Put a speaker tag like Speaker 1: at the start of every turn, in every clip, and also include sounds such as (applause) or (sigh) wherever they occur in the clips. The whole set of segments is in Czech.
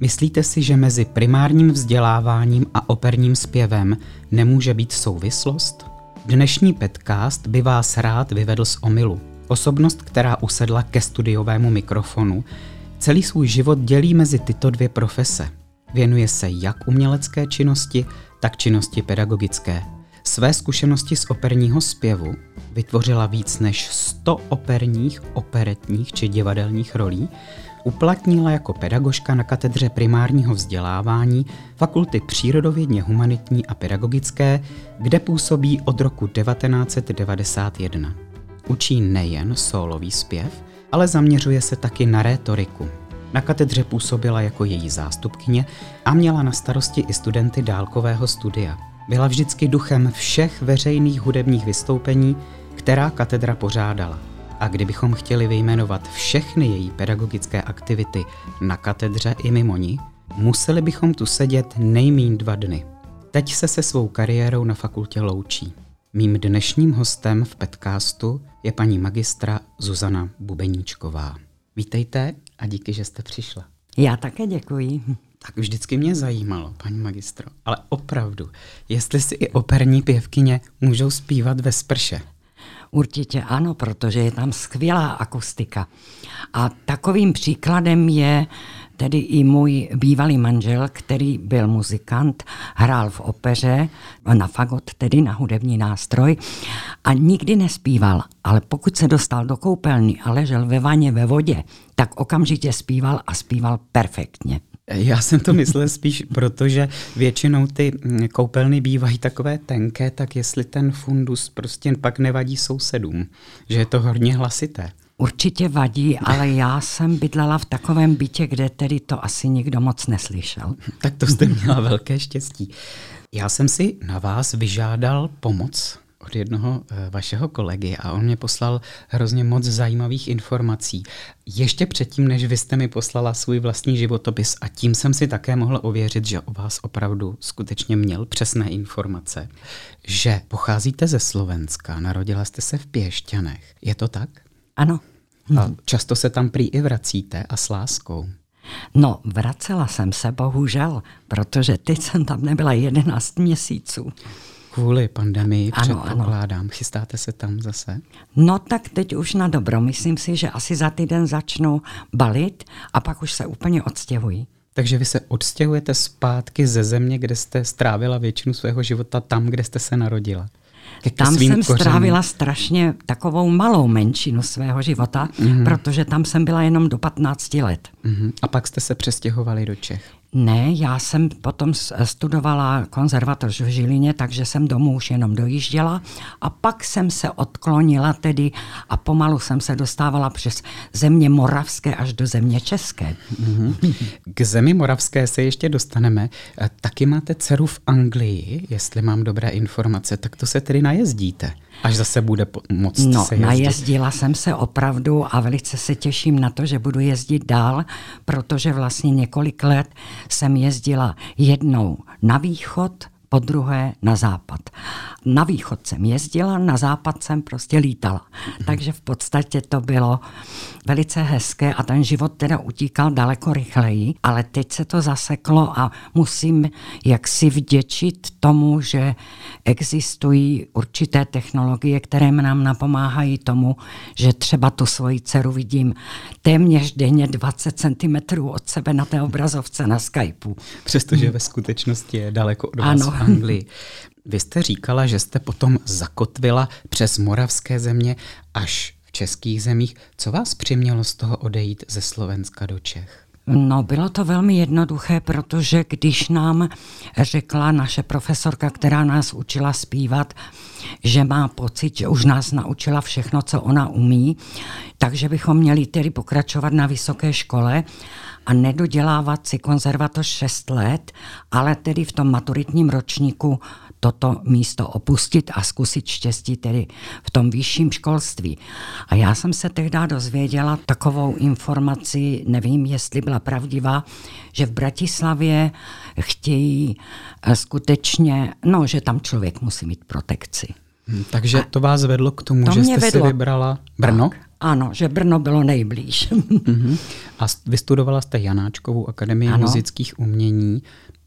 Speaker 1: Myslíte si, že mezi primárním vzděláváním a operním zpěvem nemůže být souvislost? Dnešní podcast by vás rád vyvedl z omylu. Osobnost, která usedla ke studiovému mikrofonu, celý svůj život dělí mezi tyto dvě profese. Věnuje se jak umělecké činnosti, tak činnosti pedagogické. Své zkušenosti z operního zpěvu vytvořila víc než 100 operních, operetních či divadelních rolí, uplatnila jako pedagožka na katedře primárního vzdělávání Fakulty přírodovědně humanitní a pedagogické, kde působí od roku 1991. Učí nejen solový zpěv, ale zaměřuje se taky na rétoriku. Na katedře působila jako její zástupkyně a měla na starosti i studenty dálkového studia. Byla vždycky duchem všech veřejných hudebních vystoupení, která katedra pořádala. A kdybychom chtěli vyjmenovat všechny její pedagogické aktivity na katedře i mimo ní, museli bychom tu sedět nejmín dva dny. Teď se se svou kariérou na fakultě loučí. Mým dnešním hostem v podcastu je paní magistra Zuzana Bubeníčková. Vítejte a díky, že jste přišla.
Speaker 2: Já také děkuji.
Speaker 1: Tak vždycky mě zajímalo, paní magistro, ale opravdu, jestli si i operní pěvkyně můžou zpívat ve sprše.
Speaker 2: Určitě ano, protože je tam skvělá akustika. A takovým příkladem je tedy i můj bývalý manžel, který byl muzikant, hrál v opeře, na fagot, tedy na hudební nástroj a nikdy nespíval, ale pokud se dostal do koupelny a ležel ve vaně ve vodě, tak okamžitě zpíval a zpíval perfektně.
Speaker 1: Já jsem to myslel spíš, protože většinou ty mm, koupelny bývají takové tenké, tak jestli ten fundus prostě pak nevadí sousedům, že je to hodně hlasité.
Speaker 2: Určitě vadí, ale já jsem bydlela v takovém bytě, kde tedy to asi nikdo moc neslyšel.
Speaker 1: Tak to jste měla velké štěstí. Já jsem si na vás vyžádal pomoc od jednoho eh, vašeho kolegy a on mě poslal hrozně moc zajímavých informací. Ještě předtím, než vy jste mi poslala svůj vlastní životopis a tím jsem si také mohl ověřit, že o vás opravdu skutečně měl přesné informace, že pocházíte ze Slovenska, narodila jste se v Pěšťanech. Je to tak?
Speaker 2: Ano.
Speaker 1: A často se tam prý i vracíte a s láskou.
Speaker 2: No, vracela jsem se bohužel, protože teď jsem tam nebyla 11 měsíců.
Speaker 1: Kvůli pandemii ano, předpokládám. Ano. Chystáte se tam zase?
Speaker 2: No tak teď už na dobro. Myslím si, že asi za týden začnu balit a pak už se úplně odstěhují.
Speaker 1: Takže vy se odstěhujete zpátky ze země, kde jste strávila většinu svého života tam, kde jste se narodila.
Speaker 2: Tam jsem kořenům. strávila strašně takovou malou menšinu svého života, mm-hmm. protože tam jsem byla jenom do 15 let.
Speaker 1: Mm-hmm. A pak jste se přestěhovali do Čech.
Speaker 2: Ne, já jsem potom studovala konzervatoř v Žilině, takže jsem domů už jenom dojížděla a pak jsem se odklonila tedy a pomalu jsem se dostávala přes země moravské až do země české.
Speaker 1: Mm-hmm. K zemi moravské se ještě dostaneme. E, taky máte dceru v Anglii, jestli mám dobré informace, tak to se tedy najezdíte. Až zase bude moc
Speaker 2: no,
Speaker 1: se jezdit.
Speaker 2: najezdila jsem se opravdu a velice se těším na to, že budu jezdit dál, protože vlastně několik let jsem jezdila jednou na východ, po druhé na západ. Na východ jsem jezdila, na západ jsem prostě lítala. Takže v podstatě to bylo velice hezké a ten život teda utíkal daleko rychleji, ale teď se to zaseklo a musím jaksi vděčit tomu, že existují určité technologie, které nám napomáhají tomu, že třeba tu svoji dceru vidím téměř denně 20 cm od sebe na té obrazovce na Skypeu.
Speaker 1: Přestože ve skutečnosti je daleko od vás ano. v Anglii. Vy jste říkala, že jste potom zakotvila přes moravské země až českých zemích. Co vás přimělo z toho odejít ze Slovenska do Čech?
Speaker 2: No, bylo to velmi jednoduché, protože když nám řekla naše profesorka, která nás učila zpívat, že má pocit, že už nás naučila všechno, co ona umí, takže bychom měli tedy pokračovat na vysoké škole a nedodělávat si konzervatoř 6 let, ale tedy v tom maturitním ročníku toto místo opustit a zkusit štěstí tedy v tom vyšším školství. A já jsem se tehdy dozvěděla takovou informaci, nevím, jestli byla pravdivá, že v Bratislavě chtějí eh, skutečně, no, že tam člověk musí mít protekci.
Speaker 1: Hmm, takže to vás vedlo k tomu, to že jste vedlo. si vybrala Brno? Tak,
Speaker 2: ano, že Brno bylo nejblíž. uh-huh.
Speaker 1: A vystudovala jste Janáčkovou akademii ano. muzických umění.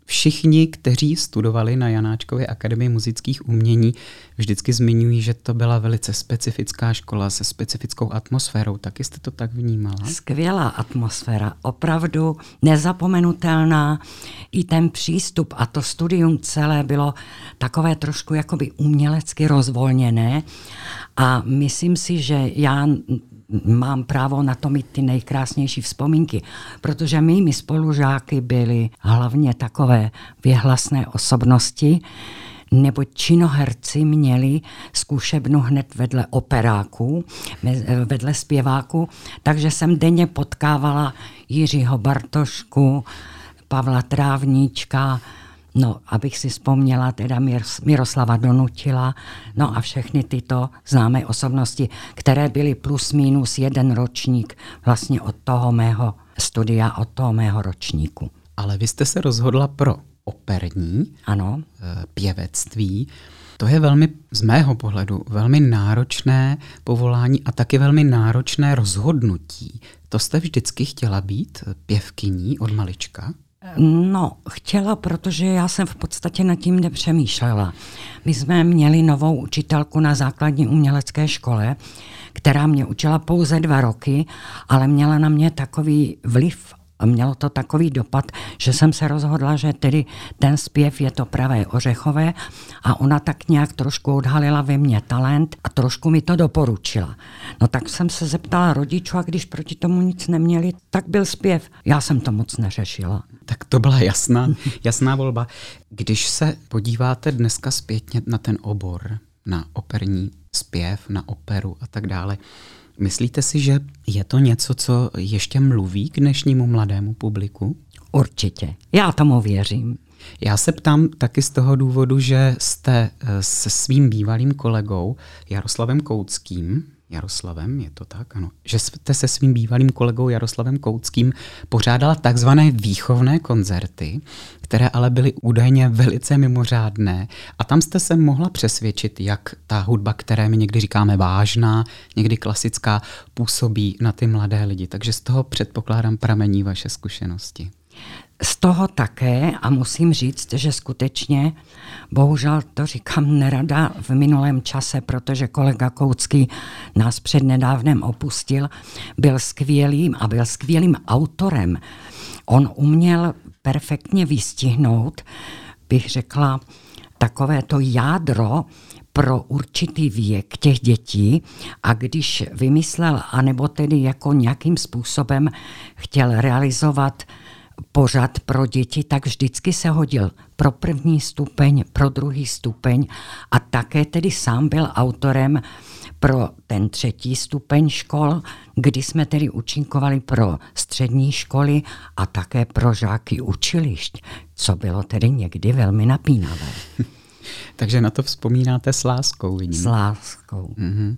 Speaker 1: Všichni, kteří studovali na Janáčkově akademii muzických umění, vždycky zmiňují, že to byla velice specifická škola se specifickou atmosférou. Taky jste to tak vnímala?
Speaker 2: Skvělá atmosféra, opravdu nezapomenutelná. I ten přístup a to studium celé bylo takové trošku jakoby umělecky rozvolněné a myslím si, že já mám právo na to mít ty nejkrásnější vzpomínky, protože mými spolužáky byly hlavně takové věhlasné osobnosti, nebo činoherci měli zkušebnu hned vedle operáků, vedle zpěváků, takže jsem denně potkávala Jiřího Bartošku, Pavla Trávníčka, No, abych si vzpomněla, teda Miroslava Donutila, no a všechny tyto známé osobnosti, které byly plus minus jeden ročník vlastně od toho mého studia, od toho mého ročníku.
Speaker 1: Ale vy jste se rozhodla pro operní
Speaker 2: ano.
Speaker 1: Eh, pěvectví. To je velmi, z mého pohledu, velmi náročné povolání a taky velmi náročné rozhodnutí. To jste vždycky chtěla být pěvkyní od malička?
Speaker 2: No, chtěla, protože já jsem v podstatě nad tím nepřemýšlela. My jsme měli novou učitelku na základní umělecké škole, která mě učila pouze dva roky, ale měla na mě takový vliv mělo to takový dopad, že jsem se rozhodla, že tedy ten zpěv je to pravé ořechové a ona tak nějak trošku odhalila ve mně talent a trošku mi to doporučila. No tak jsem se zeptala rodičů a když proti tomu nic neměli, tak byl zpěv. Já jsem to moc neřešila.
Speaker 1: Tak to byla jasná, (laughs) jasná volba. Když se podíváte dneska zpětně na ten obor, na operní zpěv, na operu a tak dále, Myslíte si, že je to něco, co ještě mluví k dnešnímu mladému publiku?
Speaker 2: Určitě. Já tomu věřím.
Speaker 1: Já se ptám taky z toho důvodu, že jste eh, se svým bývalým kolegou Jaroslavem Kouckým Jaroslavem, je to tak, ano, že jste se svým bývalým kolegou Jaroslavem Kouckým pořádala takzvané výchovné koncerty, které ale byly údajně velice mimořádné a tam jste se mohla přesvědčit, jak ta hudba, které my někdy říkáme vážná, někdy klasická, působí na ty mladé lidi. Takže z toho předpokládám pramení vaše zkušenosti.
Speaker 2: Z toho také a musím říct, že skutečně, bohužel to říkám nerada v minulém čase, protože kolega Koucký nás přednedávnem opustil, byl skvělým a byl skvělým autorem. On uměl perfektně vystihnout, bych řekla, takové to jádro pro určitý věk těch dětí a když vymyslel, anebo tedy jako nějakým způsobem chtěl realizovat pořad pro děti, tak vždycky se hodil pro první stupeň, pro druhý stupeň a také tedy sám byl autorem pro ten třetí stupeň škol, kdy jsme tedy učinkovali pro střední školy a také pro žáky učilišť, co bylo tedy někdy velmi napínavé. (laughs)
Speaker 1: Takže na to vzpomínáte s láskou, vidím.
Speaker 2: S láskou. Mm-hmm.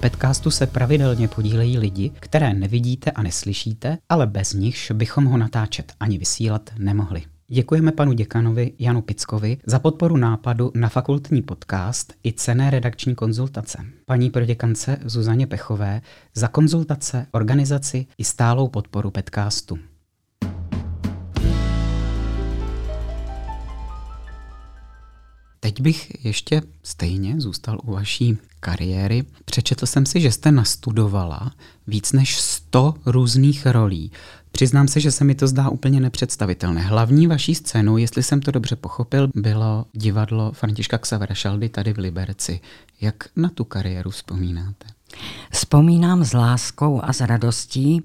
Speaker 1: Podcastu se pravidelně podílejí lidi, které nevidíte a neslyšíte, ale bez nichž bychom ho natáčet ani vysílat nemohli. Děkujeme panu děkanovi Janu Pickovi za podporu nápadu na fakultní podcast i cené redakční konzultace. Paní proděkance Zuzaně Pechové za konzultace, organizaci i stálou podporu podcastu. Teď bych ještě stejně zůstal u vaší kariéry. Přečetl jsem si, že jste nastudovala víc než 100 různých rolí. Přiznám se, že se mi to zdá úplně nepředstavitelné. Hlavní vaší scénou, jestli jsem to dobře pochopil, bylo divadlo Františka Xavera Šaldy tady v Liberci. Jak na tu kariéru vzpomínáte?
Speaker 2: Vzpomínám s láskou a s radostí,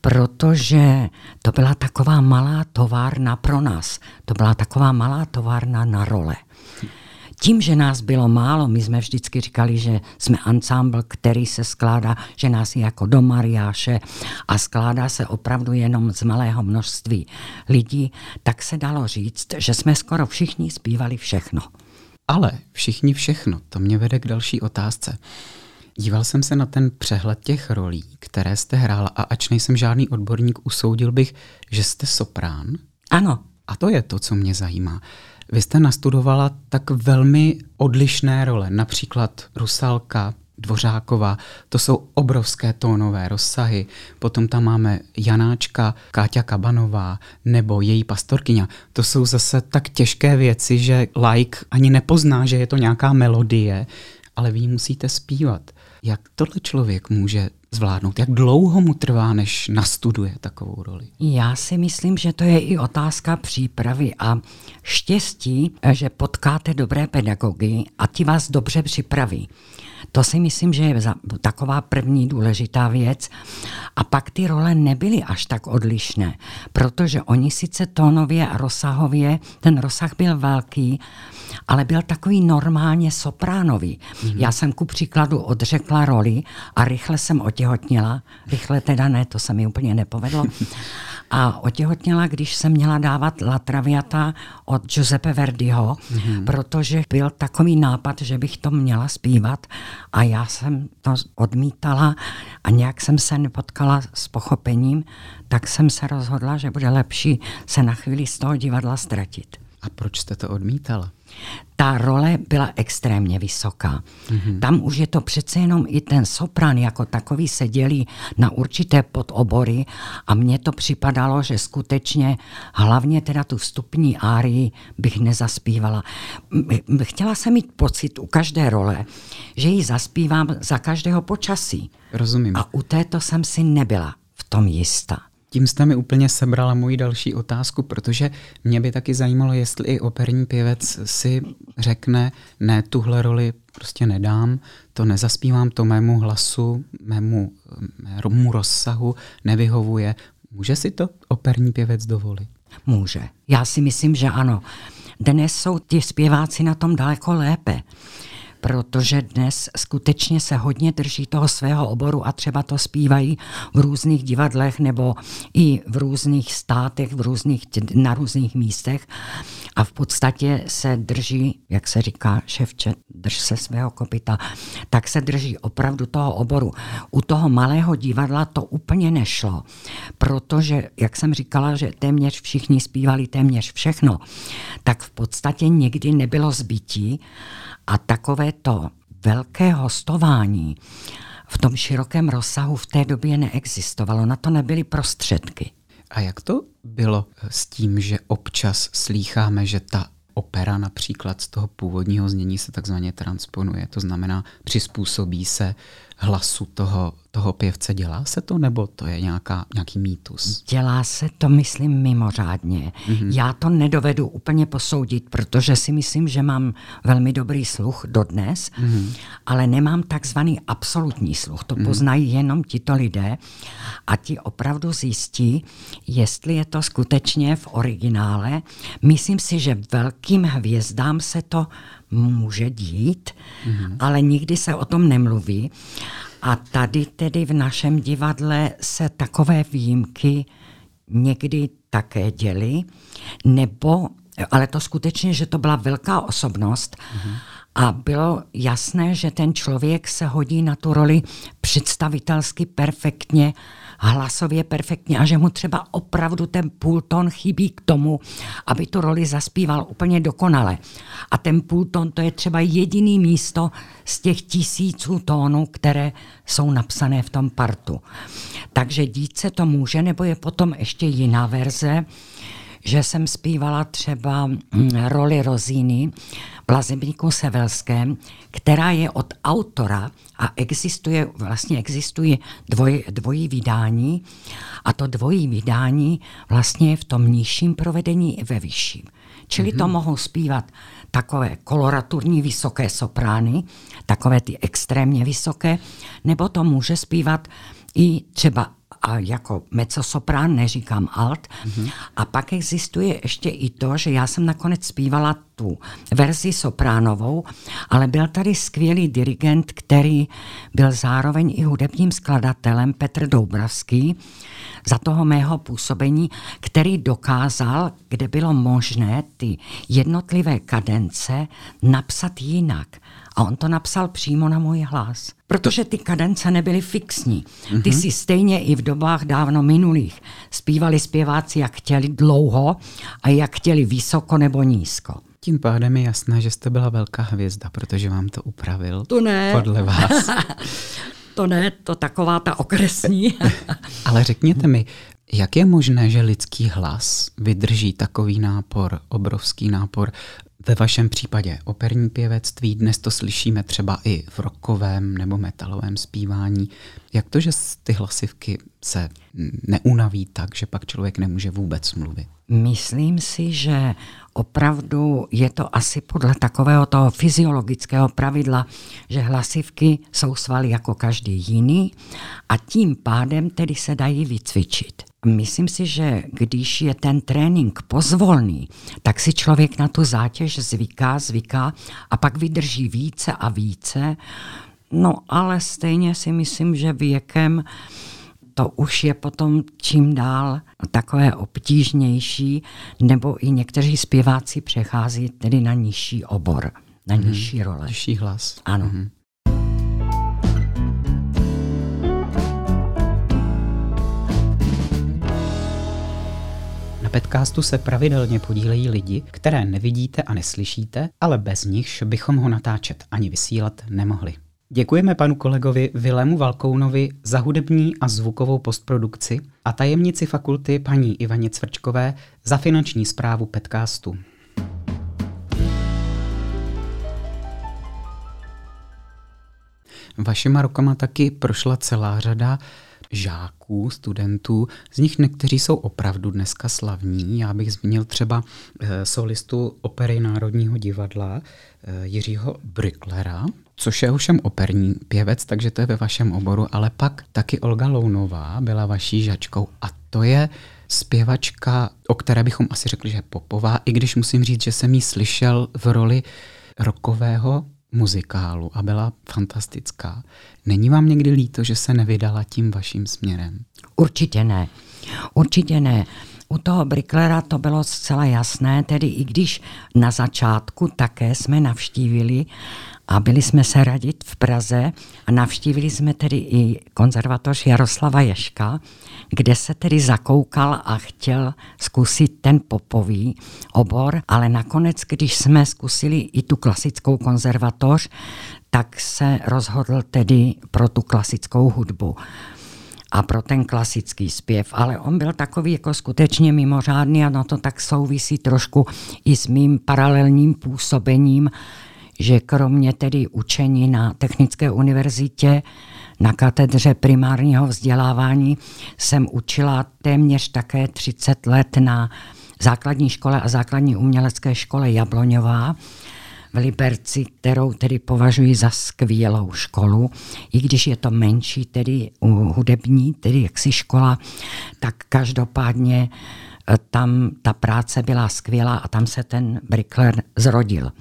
Speaker 2: protože to byla taková malá továrna pro nás. To byla taková malá továrna na role. Tím, že nás bylo málo, my jsme vždycky říkali, že jsme ansámbl, který se skládá, že nás je jako do Mariáše a skládá se opravdu jenom z malého množství lidí, tak se dalo říct, že jsme skoro všichni zpívali všechno.
Speaker 1: Ale všichni všechno, to mě vede k další otázce. Díval jsem se na ten přehled těch rolí, které jste hrála a ač nejsem žádný odborník, usoudil bych, že jste soprán.
Speaker 2: Ano.
Speaker 1: A to je to, co mě zajímá. Vy jste nastudovala tak velmi odlišné role, například Rusalka, Dvořáková, to jsou obrovské tónové rozsahy. Potom tam máme Janáčka, Káťa Kabanová nebo její pastorkyně. To jsou zase tak těžké věci, že like ani nepozná, že je to nějaká melodie, ale vy musíte zpívat. Jak tohle člověk může zvládnout? Jak dlouho mu trvá, než nastuduje takovou roli?
Speaker 2: Já si myslím, že to je i otázka přípravy a štěstí, že potkáte dobré pedagogy a ti vás dobře připraví. To si myslím, že je taková první důležitá věc. A pak ty role nebyly až tak odlišné, protože oni sice tónově a rozsahově, ten rozsah byl velký, ale byl takový normálně sopránový. Mm-hmm. Já jsem ku příkladu odřekla roli a rychle jsem otěhotněla. Rychle teda ne, to se mi úplně nepovedlo. A otěhotněla, když jsem měla dávat La Traviata od Giuseppe Verdiho, mm-hmm. protože byl takový nápad, že bych to měla zpívat a já jsem to odmítala a nějak jsem se nepotkala s pochopením, tak jsem se rozhodla, že bude lepší se na chvíli z toho divadla ztratit.
Speaker 1: A proč jste to odmítala?
Speaker 2: Ta role byla extrémně vysoká. Mm-hmm. Tam už je to přece jenom i ten sopran jako takový se dělí na určité podobory a mně to připadalo, že skutečně hlavně teda tu vstupní árii bych nezaspívala. Chtěla jsem mít pocit u každé role, že ji zaspívám za každého počasí.
Speaker 1: Rozumím.
Speaker 2: A u této jsem si nebyla v tom jistá.
Speaker 1: Tím jste mi úplně sebrala moji další otázku, protože mě by taky zajímalo, jestli i operní pěvec si řekne, ne, tuhle roli prostě nedám, to nezaspívám, to mému hlasu, mému, mému rozsahu nevyhovuje. Může si to operní pěvec dovolit?
Speaker 2: Může. Já si myslím, že ano. Dnes jsou ti zpěváci na tom daleko lépe protože dnes skutečně se hodně drží toho svého oboru a třeba to zpívají v různých divadlech nebo i v různých státech, v různých, na různých místech a v podstatě se drží, jak se říká ševče, drž se svého kopita, tak se drží opravdu toho oboru. U toho malého divadla to úplně nešlo, protože, jak jsem říkala, že téměř všichni zpívali téměř všechno, tak v podstatě někdy nebylo zbytí a takové to velké hostování v tom širokém rozsahu v té době neexistovalo. Na to nebyly prostředky.
Speaker 1: A jak to bylo s tím, že občas slýcháme, že ta opera například z toho původního znění se takzvaně transponuje, to znamená přizpůsobí se hlasu toho, toho pěvce. Dělá se to, nebo to je nějaká, nějaký mýtus?
Speaker 2: Dělá se to, myslím, mimořádně. Mm-hmm. Já to nedovedu úplně posoudit, protože si myslím, že mám velmi dobrý sluch dodnes, mm-hmm. ale nemám takzvaný absolutní sluch. To mm-hmm. poznají jenom tito lidé a ti opravdu zjistí, jestli je to skutečně v originále. Myslím si, že velkým hvězdám se to může dít, mm-hmm. ale nikdy se o tom nemluví. A tady tedy v našem divadle se takové výjimky někdy také děly, nebo, ale to skutečně, že to byla velká osobnost mm-hmm. A bylo jasné, že ten člověk se hodí na tu roli představitelsky perfektně hlasově perfektně a že mu třeba opravdu ten půlton chybí k tomu, aby tu roli zaspíval úplně dokonale. A ten půlton to je třeba jediný místo z těch tisíců tónů, které jsou napsané v tom partu. Takže dít se to může, nebo je potom ještě jiná verze, že jsem zpívala třeba mm, roli Rozíny Lazebníku Sevelském, která je od autora a existuje, vlastně existuje dvoj, dvojí vydání a to dvojí vydání vlastně je v tom nižším provedení i ve vyšším. Čili mm-hmm. to mhm. mohou zpívat takové koloraturní vysoké soprány, takové ty extrémně vysoké, nebo to může zpívat i třeba a jako mezzosoprán, neříkám alt. Mm-hmm. A pak existuje ještě i to, že já jsem nakonec zpívala tu verzi sopránovou, ale byl tady skvělý dirigent, který byl zároveň i hudebním skladatelem, Petr Doubravský, za toho mého působení, který dokázal, kde bylo možné ty jednotlivé kadence napsat jinak. A on to napsal přímo na můj hlas. Protože ty kadence nebyly fixní. Ty mm-hmm. si stejně i v dobách dávno minulých zpívali zpěváci, jak chtěli dlouho a jak chtěli vysoko nebo nízko.
Speaker 1: Tím pádem je jasné, že jste byla velká hvězda, protože vám to upravil.
Speaker 2: To ne.
Speaker 1: Podle vás. (laughs)
Speaker 2: to ne, to taková ta okresní. (laughs)
Speaker 1: Ale řekněte mi, jak je možné, že lidský hlas vydrží takový nápor, obrovský nápor ve vašem případě operní pěvectví, dnes to slyšíme třeba i v rokovém nebo metalovém zpívání. Jak to, že ty hlasivky se neunaví tak, že pak člověk nemůže vůbec mluvit?
Speaker 2: Myslím si, že opravdu je to asi podle takového toho fyziologického pravidla, že hlasivky jsou svaly jako každý jiný a tím pádem tedy se dají vycvičit. Myslím si, že když je ten trénink pozvolný, tak si člověk na tu zátěž zvyká, zvyká a pak vydrží více a více. No ale stejně si myslím, že věkem to už je potom čím dál takové obtížnější, nebo i někteří zpěváci přechází tedy na nižší obor, na mm. nižší role.
Speaker 1: Nižší hlas.
Speaker 2: Ano. Mm.
Speaker 1: Podcastu se pravidelně podílejí lidi, které nevidíte a neslyšíte, ale bez nichž bychom ho natáčet ani vysílat nemohli. Děkujeme panu kolegovi Vilému Valkounovi za hudební a zvukovou postprodukci a tajemnici fakulty paní Ivaně Cvrčkové za finanční zprávu podcastu. Vašima rukama taky prošla celá řada žáků, studentů, z nich někteří jsou opravdu dneska slavní. Já bych zmínil třeba eh, solistu opery Národního divadla eh, Jiřího Bricklera, což je ovšem operní pěvec, takže to je ve vašem oboru, ale pak taky Olga Lounová byla vaší žačkou a to je zpěvačka, o které bychom asi řekli, že je popová, i když musím říct, že jsem ji slyšel v roli rokového muzikálu a byla fantastická. Není vám někdy líto, že se nevydala tím vaším směrem?
Speaker 2: Určitě ne. Určitě ne. U toho Bricklera to bylo zcela jasné, tedy i když na začátku také jsme navštívili a byli jsme se radit v Praze a navštívili jsme tedy i konzervatoř Jaroslava Ješka, kde se tedy zakoukal a chtěl zkusit ten popový obor, ale nakonec, když jsme zkusili i tu klasickou konzervatoř, tak se rozhodl tedy pro tu klasickou hudbu a pro ten klasický zpěv, ale on byl takový jako skutečně mimořádný a no to tak souvisí trošku i s mým paralelním působením, že kromě tedy učení na Technické univerzitě na katedře primárního vzdělávání jsem učila téměř také 30 let na základní škole a základní umělecké škole Jabloňová v Liberci, kterou tedy považuji za skvělou školu, i když je to menší, tedy hudební, tedy jaksi škola, tak každopádně eh, tam ta práce byla skvělá a tam se ten Brickler zrodil.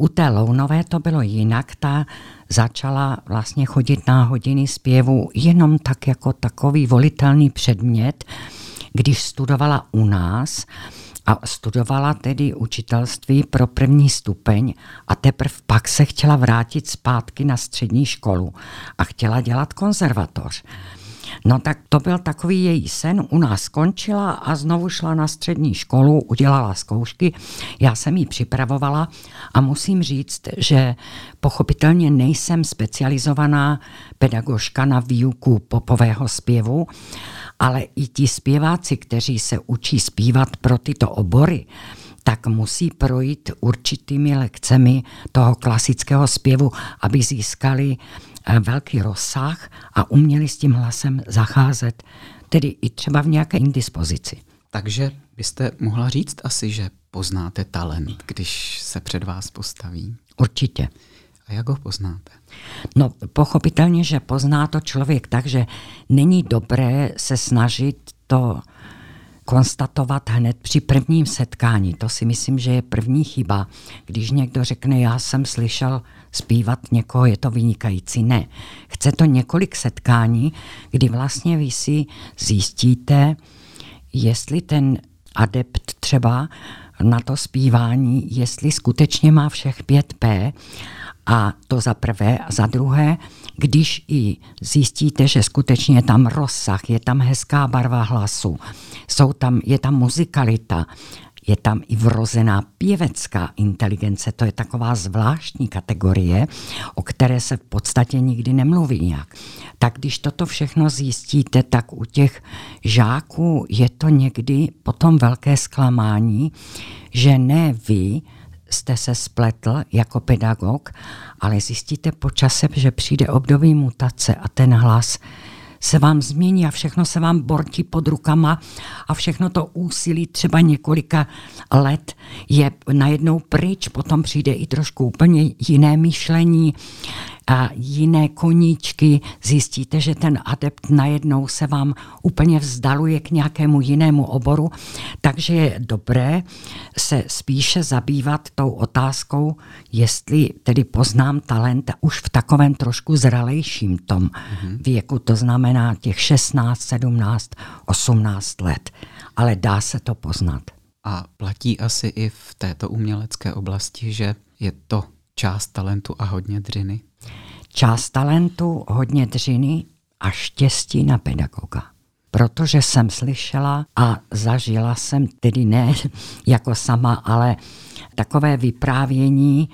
Speaker 2: U té Lounové to bylo jinak, ta začala vlastně chodit na hodiny zpěvu jenom tak jako takový volitelný předmět, když studovala u nás a studovala tedy učitelství pro první stupeň a teprve pak se chtěla vrátit zpátky na střední školu a chtěla dělat konzervatoř. No tak to byl takový její sen, u nás skončila a znovu šla na střední školu, udělala zkoušky, já jsem ji připravovala a musím říct, že pochopitelně nejsem specializovaná pedagožka na výuku popového zpěvu, ale i ti zpěváci, kteří se učí zpívat pro tyto obory, tak musí projít určitými lekcemi toho klasického zpěvu, aby získali velký rozsah a uměli s tím hlasem zacházet, tedy i třeba v nějaké indispozici.
Speaker 1: Takže byste mohla říct asi, že poznáte talent, když se před vás postaví?
Speaker 2: Určitě.
Speaker 1: A jak ho poznáte?
Speaker 2: No, pochopitelně, že pozná to člověk tak, že není dobré se snažit to konstatovat hned při prvním setkání. To si myslím, že je první chyba. Když někdo řekne, já jsem slyšel zpívat někoho, je to vynikající. Ne. Chce to několik setkání, kdy vlastně vy si zjistíte, jestli ten adept třeba na to zpívání, jestli skutečně má všech 5P a to za prvé. A za druhé, když i zjistíte, že skutečně je tam rozsah, je tam hezká barva hlasu, jsou tam, je tam muzikalita, je tam i vrozená pěvecká inteligence, to je taková zvláštní kategorie, o které se v podstatě nikdy nemluví nějak. Tak když toto všechno zjistíte, tak u těch žáků je to někdy potom velké zklamání, že ne vy jste se spletl jako pedagog, ale zjistíte po čase, že přijde období mutace a ten hlas se vám změní a všechno se vám bortí pod rukama a všechno to úsilí třeba několika let je najednou pryč, potom přijde i trošku úplně jiné myšlení a jiné koníčky, zjistíte, že ten adept najednou se vám úplně vzdaluje k nějakému jinému oboru, takže je dobré se spíše zabývat tou otázkou, jestli tedy poznám talent už v takovém trošku zralejším tom mm-hmm. věku, to znamená těch 16, 17, 18 let. Ale dá se to poznat.
Speaker 1: A platí asi i v této umělecké oblasti, že je to část talentu a hodně dřiny?
Speaker 2: Část talentu, hodně dřiny a štěstí na pedagoga. Protože jsem slyšela a zažila jsem, tedy ne (laughs) jako sama, ale takové vyprávění,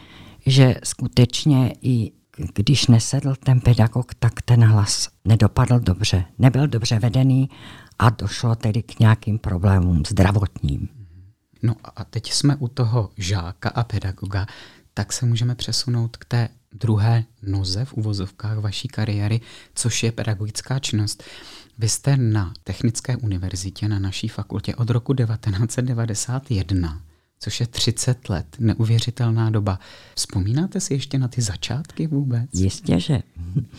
Speaker 2: že skutečně i když nesedl ten pedagog, tak ten hlas nedopadl dobře, nebyl dobře vedený a došlo tedy k nějakým problémům zdravotním.
Speaker 1: No a teď jsme u toho žáka a pedagoga tak se můžeme přesunout k té druhé noze v uvozovkách vaší kariéry, což je pedagogická činnost. Vy jste na Technické univerzitě na naší fakultě od roku 1991, což je 30 let, neuvěřitelná doba. Vzpomínáte si ještě na ty začátky vůbec?
Speaker 2: Jistě, že.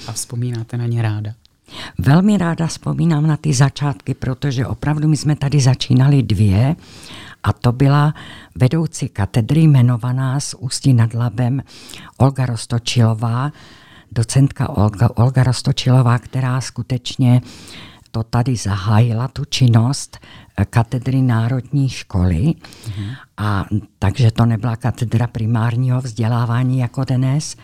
Speaker 1: A vzpomínáte na ně ráda?
Speaker 2: Velmi ráda vzpomínám na ty začátky, protože opravdu my jsme tady začínali dvě a to byla vedoucí katedry jmenovaná z Ústí nad Labem Olga Rostočilová, docentka Olga, Olga Rostočilová, která skutečně to tady zahájila, tu činnost katedry Národní školy. Mm-hmm. A takže to nebyla katedra primárního vzdělávání jako dnes.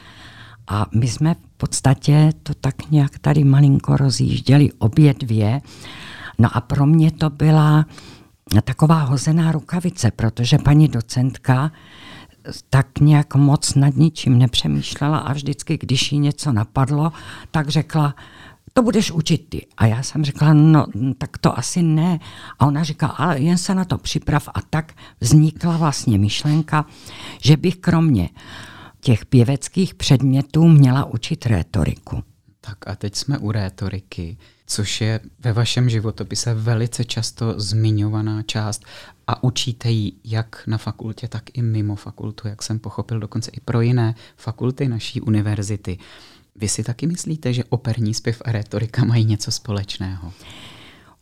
Speaker 2: A my jsme v podstatě to tak nějak tady malinko rozjížděli obě dvě. No a pro mě to byla taková hozená rukavice, protože paní docentka tak nějak moc nad ničím nepřemýšlela a vždycky, když jí něco napadlo, tak řekla, to budeš učit ty. A já jsem řekla, no tak to asi ne. A ona říká, ale jen se na to připrav. A tak vznikla vlastně myšlenka, že bych kromě těch pěveckých předmětů měla učit rétoriku.
Speaker 1: Tak a teď jsme u rétoriky což je ve vašem životopise velice často zmiňovaná část a učíte ji jak na fakultě, tak i mimo fakultu, jak jsem pochopil, dokonce i pro jiné fakulty naší univerzity. Vy si taky myslíte, že operní zpěv a retorika mají něco společného?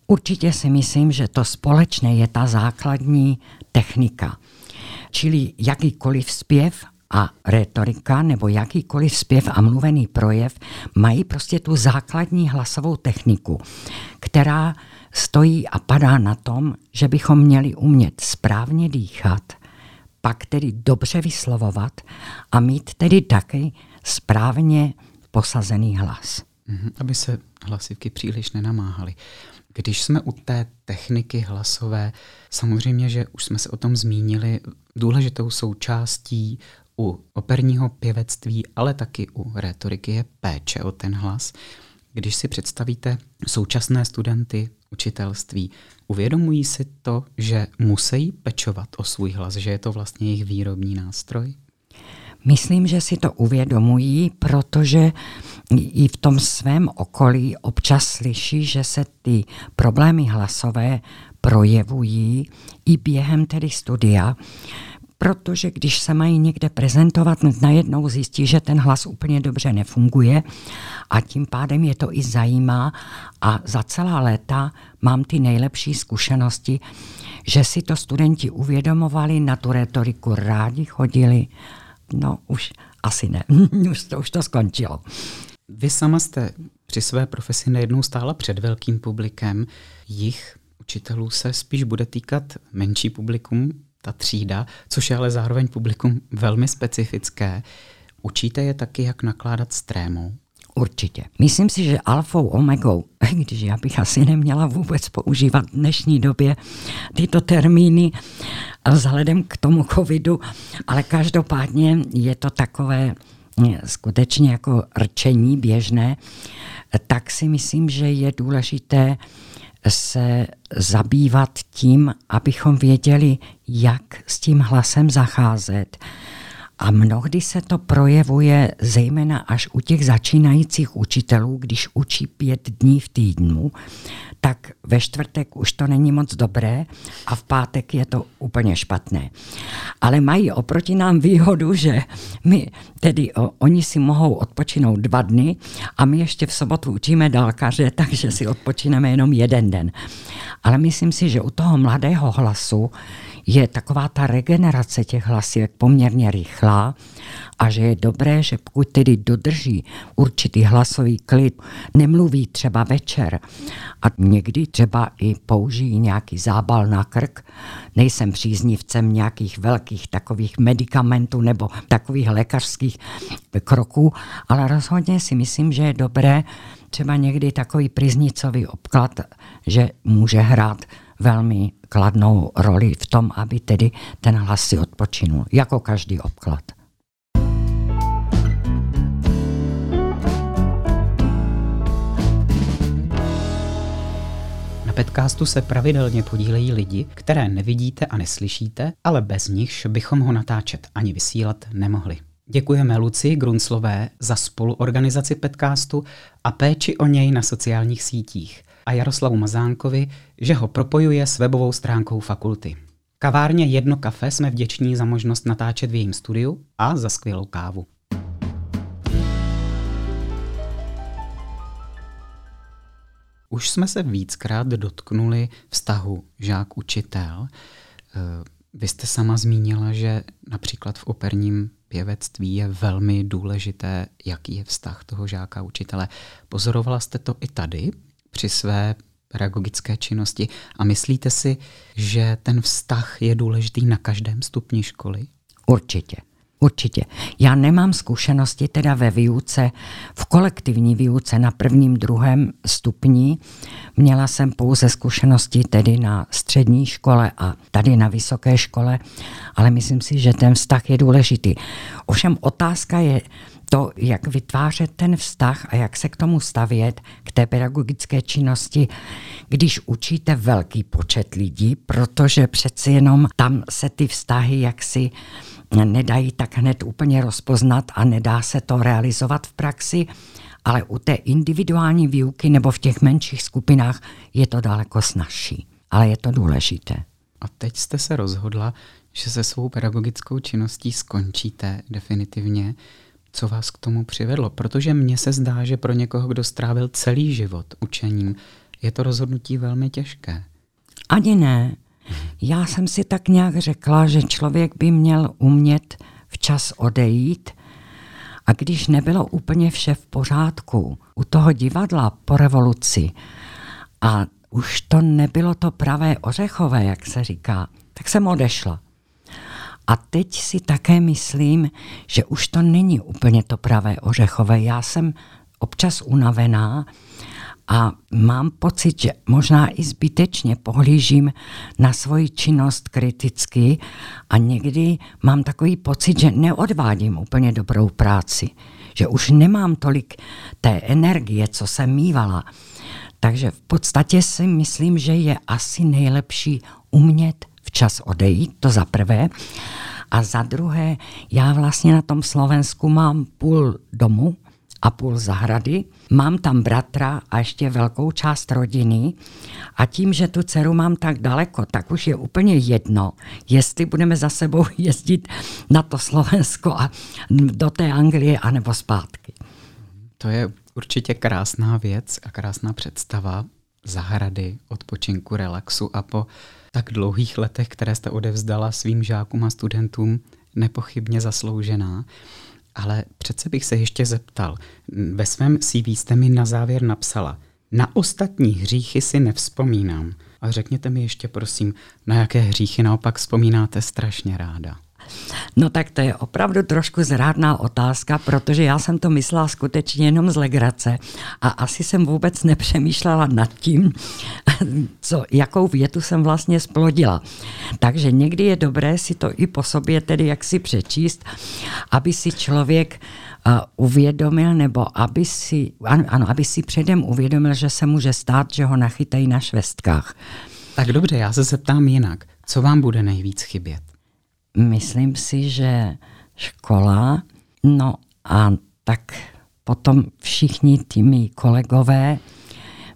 Speaker 2: Určitě si myslím, že to společné je ta základní technika. Čili jakýkoliv zpěv a retorika nebo jakýkoliv zpěv a mluvený projev mají prostě tu základní hlasovou techniku, která stojí a padá na tom, že bychom měli umět správně dýchat, pak tedy dobře vyslovovat a mít tedy taky správně posazený hlas.
Speaker 1: Mhm, aby se hlasivky příliš nenamáhaly. Když jsme u té techniky hlasové, samozřejmě, že už jsme se o tom zmínili, důležitou součástí u operního pěvectví, ale taky u retoriky je péče o ten hlas. Když si představíte současné studenty učitelství, uvědomují si to, že musí pečovat o svůj hlas, že je to vlastně jejich výrobní nástroj?
Speaker 2: Myslím, že si to uvědomují, protože i v tom svém okolí občas slyší, že se ty problémy hlasové projevují i během tedy studia, protože když se mají někde prezentovat, najednou zjistí, že ten hlas úplně dobře nefunguje. A tím pádem je to i zajímá. A za celá léta mám ty nejlepší zkušenosti, že si to studenti uvědomovali, na tu retoriku rádi chodili, no už asi ne, (laughs) už to, už to skončilo.
Speaker 1: Vy sama jste při své profesi nejednou stála před velkým publikem. Jich učitelů se spíš bude týkat menší publikum, ta třída, což je ale zároveň publikum velmi specifické. Učíte je taky, jak nakládat s trémou?
Speaker 2: Určitě. Myslím si, že alfou, omegou, (laughs) když já bych asi neměla vůbec používat v dnešní době tyto termíny vzhledem k tomu covidu, ale každopádně je to takové eh, skutečně jako rčení běžné, tak si myslím, že je důležité se zabývat tím, abychom věděli, jak s tím hlasem zacházet. A mnohdy se to projevuje zejména až u těch začínajících učitelů, když učí pět dní v týdnu, tak ve čtvrtek už to není moc dobré a v pátek je to úplně špatné. Ale mají oproti nám výhodu, že my, tedy o, oni si mohou odpočinout dva dny a my ještě v sobotu učíme dálkaře, (laughs) takže si odpočineme jenom jeden den. Ale myslím si, že u toho mladého hlasu je taková ta regenerace těch hlasivek poměrně rychlá a že je dobré, že pokud tedy dodrží určitý hlasový klid, nemluví třeba večer a někdy třeba i použijí nějaký zábal na krk, nejsem příznivcem nějakých velkých takových medicamentů nebo takových lékařských kroků, ale rozhodně si myslím, že je dobré třeba někdy takový priznicový obklad, že může hrát velmi kladnou roli v tom, aby tedy ten hlas si odpočinul, jako každý obklad.
Speaker 1: Na podcastu se pravidelně podílejí lidi, které nevidíte a neslyšíte, ale bez nichž bychom ho natáčet ani vysílat nemohli. Děkujeme Luci Grunslové za spoluorganizaci podcastu a péči o něj na sociálních sítích a Jaroslavu Mazánkovi, že ho propojuje s webovou stránkou fakulty. Kavárně Jedno kafe jsme vděční za možnost natáčet v jejím studiu a za skvělou kávu. Už jsme se víckrát dotknuli vztahu žák-učitel. Eh, vy jste sama zmínila, že například v operním pěvectví je velmi důležité, jaký je vztah toho žáka učitele. Pozorovala jste to i tady při své pedagogické činnosti a myslíte si, že ten vztah je důležitý na každém stupni školy?
Speaker 2: Určitě. Určitě. Já nemám zkušenosti teda ve výuce, v kolektivní výuce na prvním, druhém stupni. Měla jsem pouze zkušenosti tedy na střední škole a tady na vysoké škole, ale myslím si, že ten vztah je důležitý. Ovšem otázka je to, jak vytvářet ten vztah a jak se k tomu stavět, k té pedagogické činnosti, když učíte velký počet lidí, protože přeci jenom tam se ty vztahy jaksi nedají tak hned úplně rozpoznat a nedá se to realizovat v praxi, ale u té individuální výuky nebo v těch menších skupinách je to daleko snažší. Ale je to důležité.
Speaker 1: A teď jste se rozhodla, že se svou pedagogickou činností skončíte definitivně. Co vás k tomu přivedlo? Protože mně se zdá, že pro někoho, kdo strávil celý život učením, je to rozhodnutí velmi těžké.
Speaker 2: Ani ne. Já jsem si tak nějak řekla, že člověk by měl umět včas odejít a když nebylo úplně vše v pořádku u toho divadla po revoluci a už to nebylo to pravé ořechové, jak se říká, tak jsem odešla. A teď si také myslím, že už to není úplně to pravé ořechové. Já jsem občas unavená a mám pocit, že možná i zbytečně pohlížím na svoji činnost kriticky a někdy mám takový pocit, že neodvádím úplně dobrou práci, že už nemám tolik té energie, co jsem mývala. Takže v podstatě si myslím, že je asi nejlepší umět včas odejít, to za prvé. A za druhé, já vlastně na tom Slovensku mám půl domu, a půl zahrady. Mám tam bratra a ještě velkou část rodiny a tím, že tu dceru mám tak daleko, tak už je úplně jedno, jestli budeme za sebou (laughs) jezdit na to Slovensko a do té Anglie anebo zpátky.
Speaker 1: To je určitě krásná věc a krásná představa zahrady, odpočinku, relaxu a po tak dlouhých letech, které jste odevzdala svým žákům a studentům, nepochybně zasloužená. Ale přece bych se ještě zeptal. Ve svém CV jste mi na závěr napsala, na ostatní hříchy si nevzpomínám. A řekněte mi ještě prosím, na jaké hříchy naopak vzpomínáte strašně ráda.
Speaker 2: No tak to je opravdu trošku zrádná otázka, protože já jsem to myslela skutečně jenom z legrace a asi jsem vůbec nepřemýšlela nad tím, (laughs) co, jakou větu jsem vlastně splodila. Takže někdy je dobré si to i po sobě tedy jak si přečíst, aby si člověk uh, uvědomil, nebo aby si, ano, ano, aby si předem uvědomil, že se může stát, že ho nachytají na švestkách.
Speaker 1: Tak dobře, já se zeptám jinak. Co vám bude nejvíc chybět?
Speaker 2: Myslím si, že škola, no a tak potom všichni ty mý kolegové,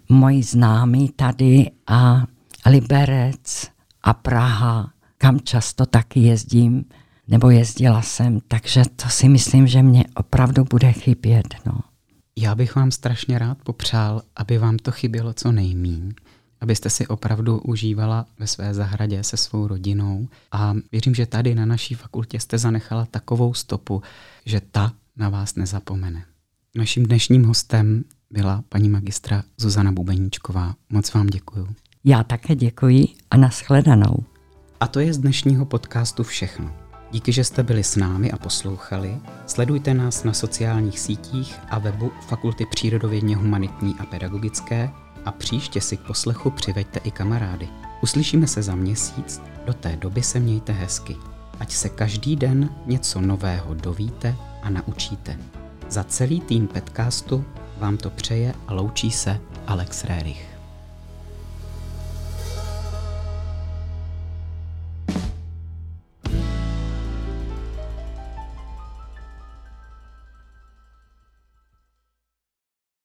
Speaker 2: moji známí tady a Liberec a Praha, kam často taky jezdím, nebo jezdila jsem, takže to si myslím, že mě opravdu bude chybět. No.
Speaker 1: Já bych vám strašně rád popřál, aby vám to chybělo co nejmíň abyste si opravdu užívala ve své zahradě se svou rodinou. A věřím, že tady na naší fakultě jste zanechala takovou stopu, že ta na vás nezapomene. Naším dnešním hostem byla paní magistra Zuzana Bubeníčková. Moc vám děkuju.
Speaker 2: Já také děkuji a nashledanou.
Speaker 1: A to je z dnešního podcastu všechno. Díky, že jste byli s námi a poslouchali. Sledujte nás na sociálních sítích a webu Fakulty přírodovědně humanitní a pedagogické a příště si k poslechu přiveďte i kamarády. Uslyšíme se za měsíc, do té doby se mějte hezky. Ať se každý den něco nového dovíte a naučíte. Za celý tým podcastu vám to přeje a loučí se Alex Rerich.